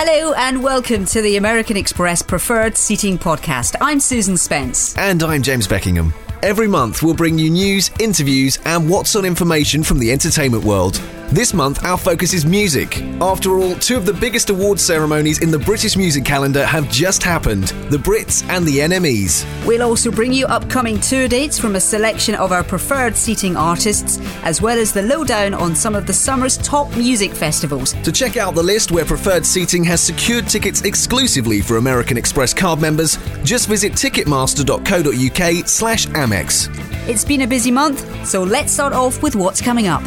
Hello and welcome to the American Express Preferred Seating Podcast. I'm Susan Spence. And I'm James Beckingham. Every month, we'll bring you news, interviews, and what's on information from the entertainment world. This month, our focus is music. After all, two of the biggest award ceremonies in the British music calendar have just happened the Brits and the NMEs. We'll also bring you upcoming tour dates from a selection of our preferred seating artists, as well as the lowdown on some of the summer's top music festivals. To check out the list where preferred seating has secured tickets exclusively for American Express card members, just visit ticketmaster.co.uk slash Amex. It's been a busy month, so let's start off with what's coming up.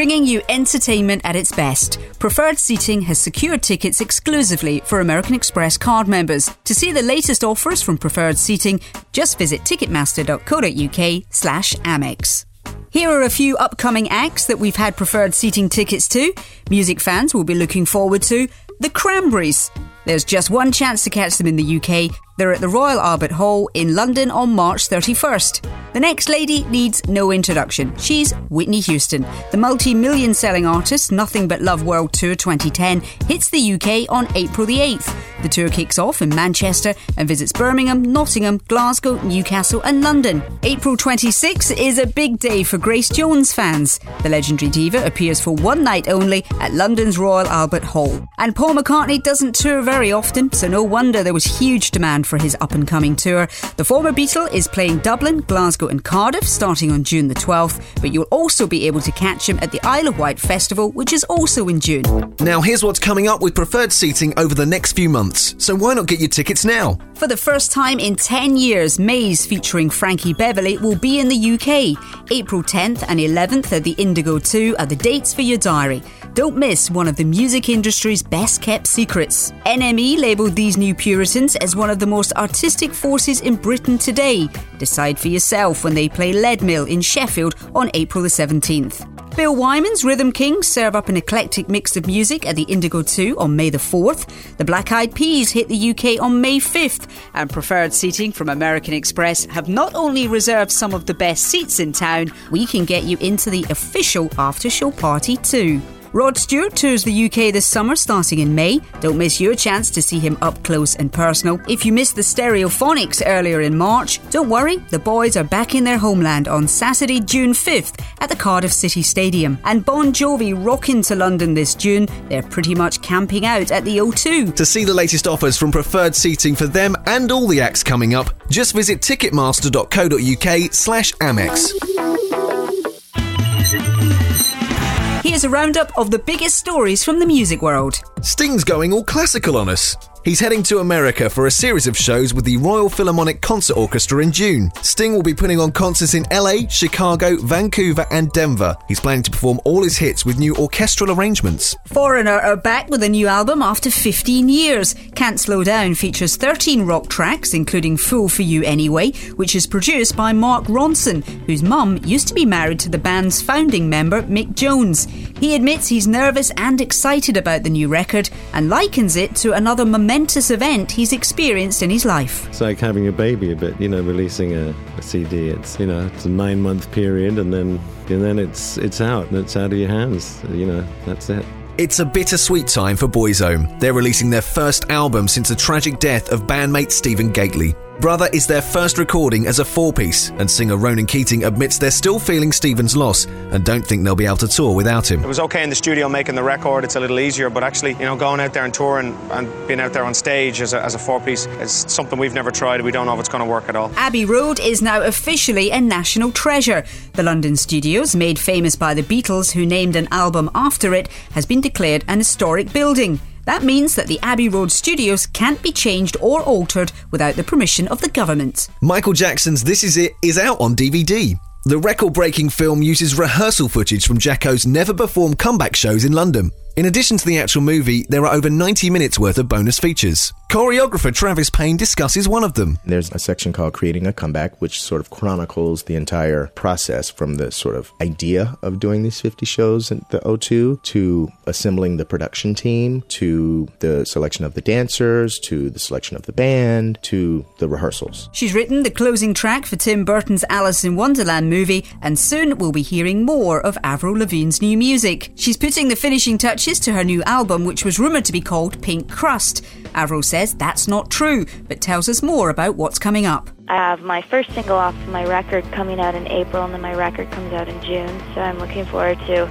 Bringing you entertainment at its best. Preferred Seating has secured tickets exclusively for American Express card members. To see the latest offers from Preferred Seating, just visit ticketmaster.co.uk slash Amex. Here are a few upcoming acts that we've had preferred seating tickets to. Music fans will be looking forward to The Cranberries. There's just one chance to catch them in the UK. They're at the Royal Albert Hall in London on March 31st. The next lady needs no introduction. She's Whitney Houston. The multi million selling artist Nothing But Love World Tour 2010 hits the UK on April the 8th. The tour kicks off in Manchester and visits Birmingham, Nottingham, Glasgow, Newcastle, and London. April 26 is a big day for Grace Jones fans. The legendary diva appears for one night only at London's Royal Albert Hall. And Paul McCartney doesn't tour very often, so no wonder there was huge demand for his up and coming tour. The former Beatle is playing Dublin, Glasgow, and Cardiff starting on June the 12th, but you'll also be able to catch him at the Isle of Wight Festival, which is also in June. Now, here's what's coming up with preferred seating over the next few months, so why not get your tickets now? For the first time in 10 years, Maze featuring Frankie Beverly will be in the UK. April 10th and 11th at the Indigo 2 are the dates for your diary. Don't miss one of the music industry's best kept secrets. NME labelled these new Puritans as one of the most artistic forces in Britain today. Decide for yourself when they play Leadmill in Sheffield on April the 17th. Bill Wyman's Rhythm Kings serve up an eclectic mix of music at the Indigo 2 on May the 4th. The Black Eyed Peas hit the UK on May 5th. And preferred seating from American Express have not only reserved some of the best seats in town, we can get you into the official after show party too. Rod Stewart tours the UK this summer starting in May. Don't miss your chance to see him up close and personal. If you missed the Stereophonics earlier in March, don't worry, the boys are back in their homeland on Saturday, June 5th at the Cardiff City Stadium. And Bon Jovi rock into London this June. They're pretty much camping out at the O2. To see the latest offers from preferred seating for them and all the acts coming up, just visit ticketmaster.co.uk slash Amex. Here's a roundup of the biggest stories from the music world. Sting's going all classical on us. He's heading to America for a series of shows with the Royal Philharmonic Concert Orchestra in June. Sting will be putting on concerts in LA, Chicago, Vancouver, and Denver. He's planning to perform all his hits with new orchestral arrangements. Foreigner are back with a new album after 15 years. Can't Slow Down features 13 rock tracks, including Fool for You Anyway, which is produced by Mark Ronson, whose mum used to be married to the band's founding member, Mick Jones. He admits he's nervous and excited about the new record and likens it to another momentous event he's experienced in his life. It's like having a baby a bit, you know, releasing a, a CD. It's you know, it's a nine month period and then and then it's it's out and it's out of your hands. You know, that's it. It's a bittersweet time for Boyzone. They're releasing their first album since the tragic death of bandmate Stephen Gately. Brother is their first recording as a four piece, and singer Ronan Keating admits they're still feeling Stephen's loss and don't think they'll be able to tour without him. It was okay in the studio making the record, it's a little easier, but actually, you know, going out there and touring and being out there on stage as a, as a four piece is something we've never tried. We don't know if it's going to work at all. Abbey Road is now officially a national treasure. The London studios, made famous by the Beatles, who named an album after it, has been declared an historic building. That means that the Abbey Road studios can't be changed or altered without the permission of the government. Michael Jackson's This Is It is out on DVD. The record breaking film uses rehearsal footage from Jacko's never performed comeback shows in London. In addition to the actual movie, there are over 90 minutes worth of bonus features. Choreographer Travis Payne discusses one of them. There's a section called Creating a Comeback, which sort of chronicles the entire process from the sort of idea of doing these 50 shows at the O2 to assembling the production team to the selection of the dancers to the selection of the band to the rehearsals. She's written the closing track for Tim Burton's Alice in Wonderland movie, and soon we'll be hearing more of Avril Lavigne's new music. She's putting the finishing touches to her new album, which was rumoured to be called Pink Crust. Avril says that's not true, but tells us more about what's coming up. I have my first single off my record coming out in April, and then my record comes out in June. So I'm looking forward to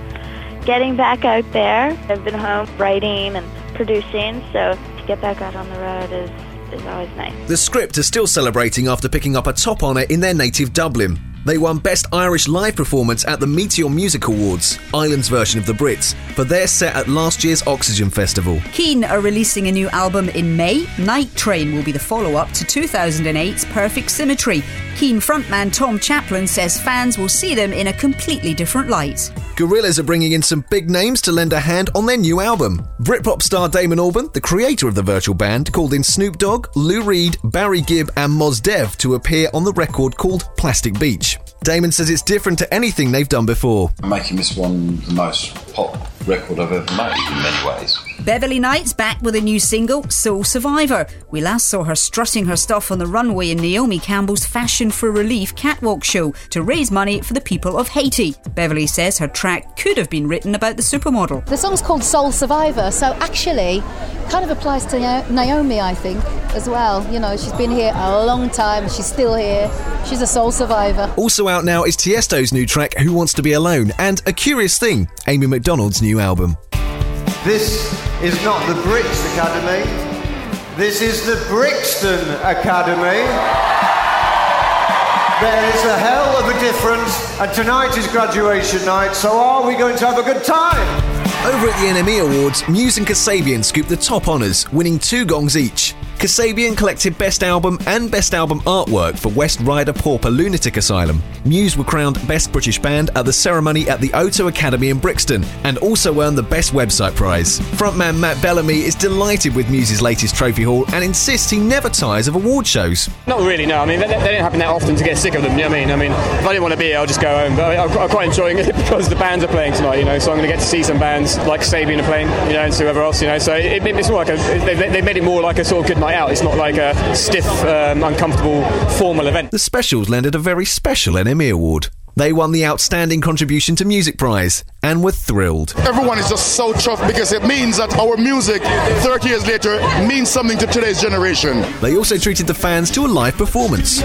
getting back out there. I've been home writing and producing, so to get back out on the road is is always nice. The script is still celebrating after picking up a top honour in their native Dublin. They won Best Irish Live Performance at the Meteor Music Awards, Ireland's version of the Brits, for their set at last year's Oxegen Festival. Keane are releasing a new album in May. Night Train will be the follow up to 2008's Perfect Symmetry. Keane frontman Tom Chaplin says fans will see them in a completely different light. Gorillaz are bringing in some big names to lend a hand on their new album. Britpop star Damon Albarn, the creator of the virtual band, called in Snoop Dogg, Lou Reed, Barry Gibb, and Mos Def to appear on the record called Plastic Beach. Damon says it's different to anything they've done before. I'm making this one the most pop record I've ever made in many ways. Beverley Knight's back with a new single, Soul Survivor. We last saw her strutting her stuff on the runway in Naomi Campbell's Fashion for Relief catwalk show to raise money for the people of Haiti. Beverly says her track could have been written about the supermodel. The song's called Soul Survivor, so actually kind of applies to Naomi, I think, as well. You know, she's been here a long time, and she's still here. She's a soul survivor. Also out now is Tiesto's new track, Who Wants to Be Alone, and a curious thing, Amy Macdonald's new album. This is not the Brits Academy. This is the Brixton Academy. There is a hell of a difference, and tonight is graduation night, so are we going to have a good time? Over at the NME Awards, Muse and Kasabian scooped the top honours, winning two gongs each. Kasabian collected Best Album and Best Album Artwork for West Ryder Pauper Lunatic Asylum. Muse were crowned Best British Band at the ceremony at the O2 Academy in Brixton and also earned the Best Website Prize. Frontman Matt Bellamy is delighted with Muse's latest trophy haul and insists he never tires of award shows. Not really, no. I mean, they, they don't happen that often to get sick of them, you know what I mean? I mean, if I didn't want to be here, I'll just go home. But I, am quite enjoying it because the bands are playing tonight, you know, so I'm going to get to see some bands like Sabian are playing, you know, and whoever else, you know, so it, it's more like a, they, they made it more like a sort of good night out. It's not like a stiff, um, uncomfortable, formal event. The specials landed a very special NME award. They won the Outstanding Contribution to Music Prize and were thrilled. Everyone is just so chuffed because it means that our music, 30 years later, means something to today's generation. They also treated the fans to a live performance.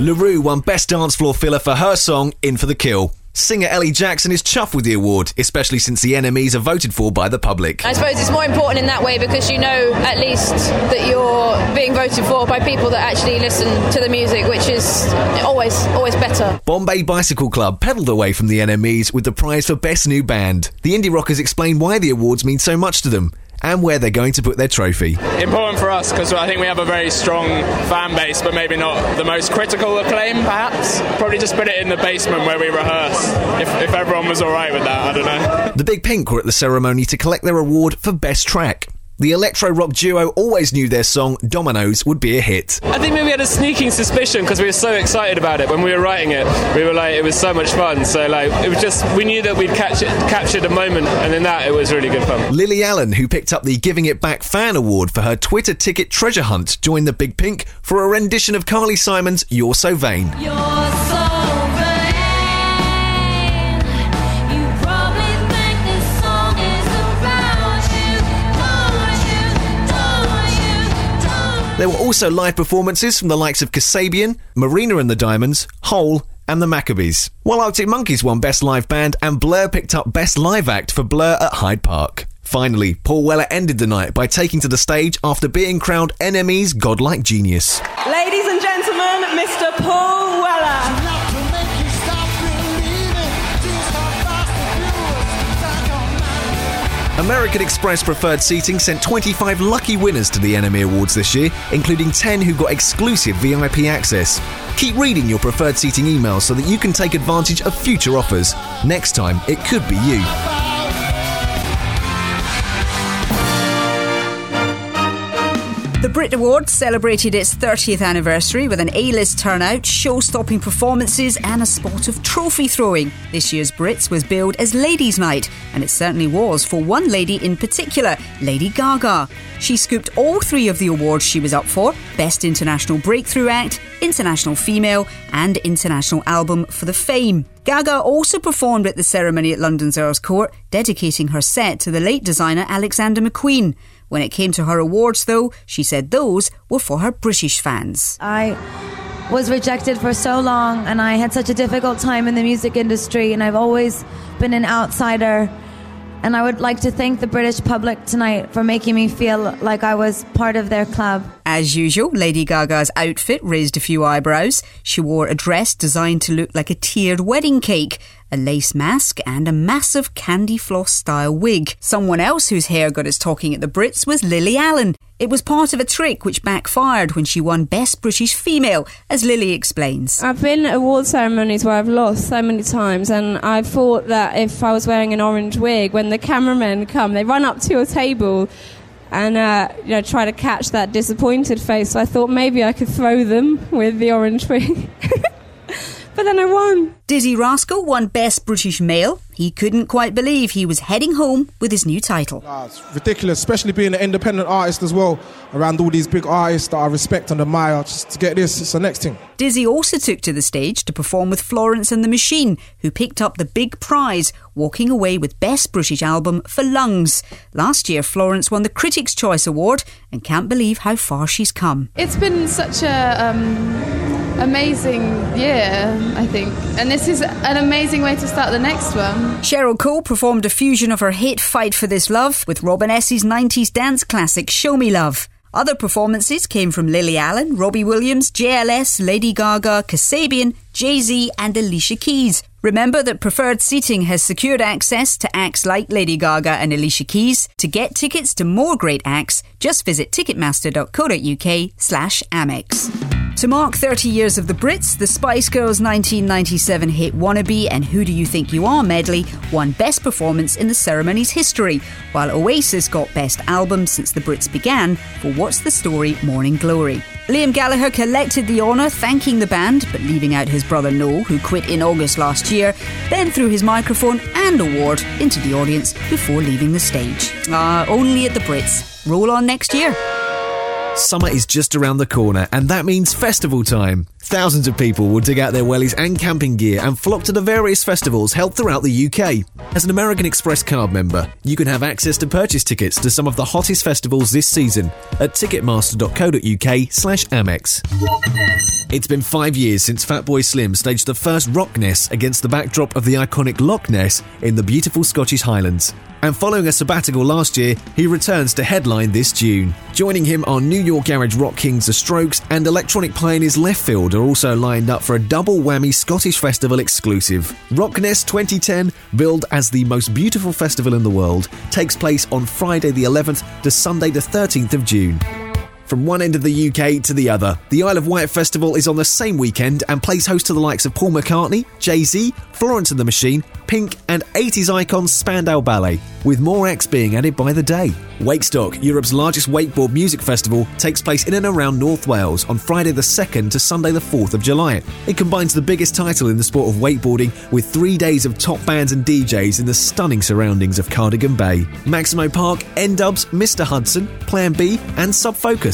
La Roux won Best Dance Floor Filler for her song In for the Kill. Singer Elly Jackson is chuffed with the award, especially since the NMEs are voted for by the public. I suppose it's more important in that way because you know at least that you're being voted for by people that actually listen to the music, which is always always better. Bombay Bicycle Club pedalled away from the NMEs with the prize for Best New Band. The indie rockers explain why the awards mean so much to them and where they're going to put their trophy. Important for us because I think we have a very strong fan base, but maybe not the most critical acclaim, perhaps. Probably just put it in the basement where we rehearse. If, if everyone was all right with that, I don't know. The Big Pink were at the ceremony to collect their award for Best Track. The electro rock duo always knew their song Dominoes would be a hit. I think maybe we had a sneaking suspicion because we were so excited about it when we were writing it. We were like, it was so much fun. So like, it was just we knew that we'd catch it, captured a moment, and in that it was really good fun. Lily Allen, who picked up the Giving It Back Fan Award for her Twitter ticket treasure hunt, joined the Big Pink for a rendition of Carly Simon's "You're So Vain." You're so There were also live performances from the likes of Kasabian, Marina and the Diamonds, Hole, and the Maccabees. While Arctic Monkeys won Best Live Band and Blur picked up Best Live Act for Blur at Hyde Park. Finally, Paul Weller ended the night by taking to the stage after being crowned NME's Godlike Genius. Ladies and gentlemen, American Express Preferred Seating sent 25 lucky winners to the NME Awards this year, including 10 who got exclusive VIP access. Keep reading your preferred seating emails so that you can take advantage of future offers. Next time, it could be you. The Brit Awards celebrated its 30th anniversary with an A-list turnout, show-stopping performances and a spot of trophy throwing. This year's Brits was billed as Ladies' Night, and it certainly was for one lady in particular, Lady Gaga. She scooped all three of the awards she was up for, Best International Breakthrough Act, International Female and International Album for the Fame. Gaga also performed at the ceremony at London's Earl's Court, dedicating her set to the late designer Alexander McQueen. When it came to her awards, though, she said those were for her British fans. I was rejected for so long, and I had such a difficult time in the music industry, and I've always been an outsider. And I would like to thank the British public tonight for making me feel like I was part of their club. As usual, Lady Gaga's outfit raised a few eyebrows. She wore a dress designed to look like a tiered wedding cake, a lace mask, and a massive candy floss style wig. Someone else whose hair got us talking at the Brits was Lily Allen. It was part of a trick which backfired when she won Best British Female, as Lily explains. I've been at award ceremonies where I've lost so many times, and I thought that if I was wearing an orange wig, when the cameramen come, they run up to your table and uh, you know try to catch that disappointed face. So I thought maybe I could throw them with the orange wig. but then I won. Dizzee Rascal won Best British Male. He couldn't quite believe he was heading home with his new title. Ah, it's ridiculous, especially being an independent artist as well, around all these big artists that I respect and admire. Just to get this, it's the next thing. Dizzee also took to the stage to perform with Florence and the Machine, who picked up the big prize, walking away with Best British Album for Lungs. Last year, Florence won the Critics' Choice Award and can't believe how far she's come. It's been such a um, amazing year, I think, and this is an amazing way to start the next one. Cheryl Cole performed a fusion of her hit Fight for This Love with Robin S.'s 90s dance classic Show Me Love. Other performances came from Lily Allen, Robbie Williams, JLS, Lady Gaga, Kasabian, Jay Z, and Alicia Keys. Remember that Preferred Seating has secured access to acts like Lady Gaga and Alicia Keys. To get tickets to more great acts, just visit ticketmaster.co.uk slash Amex. To mark 30 years of the Brits, the Spice Girls' 1997 hit Wannabe and Who Do You Think You Are medley won Best Performance in the ceremony's history, while Oasis got Best Album since the Brits began for What's the Story Morning Glory. Liam Gallagher collected the honour, thanking the band, but leaving out his brother Noel, who quit in August last year, then threw his microphone and award into the audience before leaving the stage. Ah, only at the Brits. Roll on next year. Summer is just around the corner, and that means festival time. Thousands of people will dig out their wellies and camping gear and flock to the various festivals held throughout the UK. As an American Express card member, you can have access to purchase tickets to some of the hottest festivals this season at ticketmaster.co.uk slash Amex. It's been five years since Fatboy Slim staged the first Rockness against the backdrop of the iconic Loch Ness in the beautiful Scottish Highlands. And following a sabbatical last year, he returns to headline this June. Joining him are New York garage rock kings The Strokes and electronic pioneers Leftfield are also lined up for a double whammy Scottish Festival exclusive. Rockness 2010, billed as the most beautiful festival in the world, takes place on Friday the 11th to Sunday the 13th of June. From one end of the UK to the other, the Isle of Wight Festival is on the same weekend and plays host to the likes of Paul McCartney, Jay Z, Florence and the Machine, Pink, and 80s icon Spandau Ballet, with more acts being added by the day. Wakestock, Europe's largest wakeboard music festival, takes place in and around North Wales on Friday the 2nd to Sunday the 4th of July. It combines the biggest title in the sport of wakeboarding with three days of top bands and DJs in the stunning surroundings of Cardigan Bay. Maximo Park, N-Dubz, Mr. Hudson, Plan B, and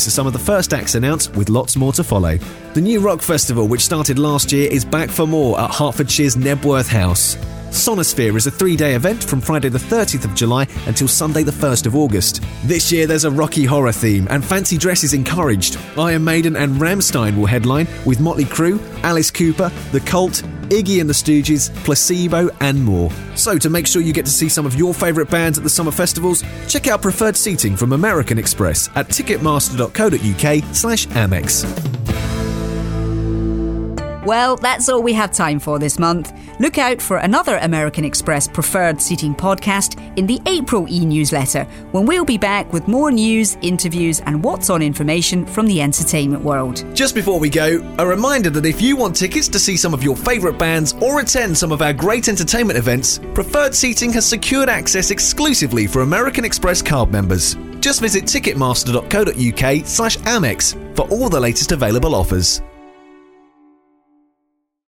Are some of the first acts announced, with lots more to follow. The new rock festival, which started last year, is back for more at Hertfordshire's Knebworth House. Sonisphere is a three day event from Friday the 30th of July until Sunday the 1st of August. This year there's a Rocky Horror theme and fancy dress is encouraged. Iron Maiden and Rammstein will headline with Motley Crue, Alice Cooper, The Cult, Iggy and the Stooges, Placebo, and more. So, to make sure you get to see some of your favourite bands at the summer festivals, check out preferred seating from American Express at ticketmaster.co.uk slash Amex. Well, that's all we have time for this month. Look out for another American Express preferred seating podcast in the April e newsletter when we'll be back with more news, interviews, and what's on information from the entertainment world. Just before we go, a reminder that if you want tickets to see some of your favourite bands or attend some of our great entertainment events, Preferred Seating has secured access exclusively for American Express card members. Just visit ticketmaster.co.uk slash Amex for all the latest available offers.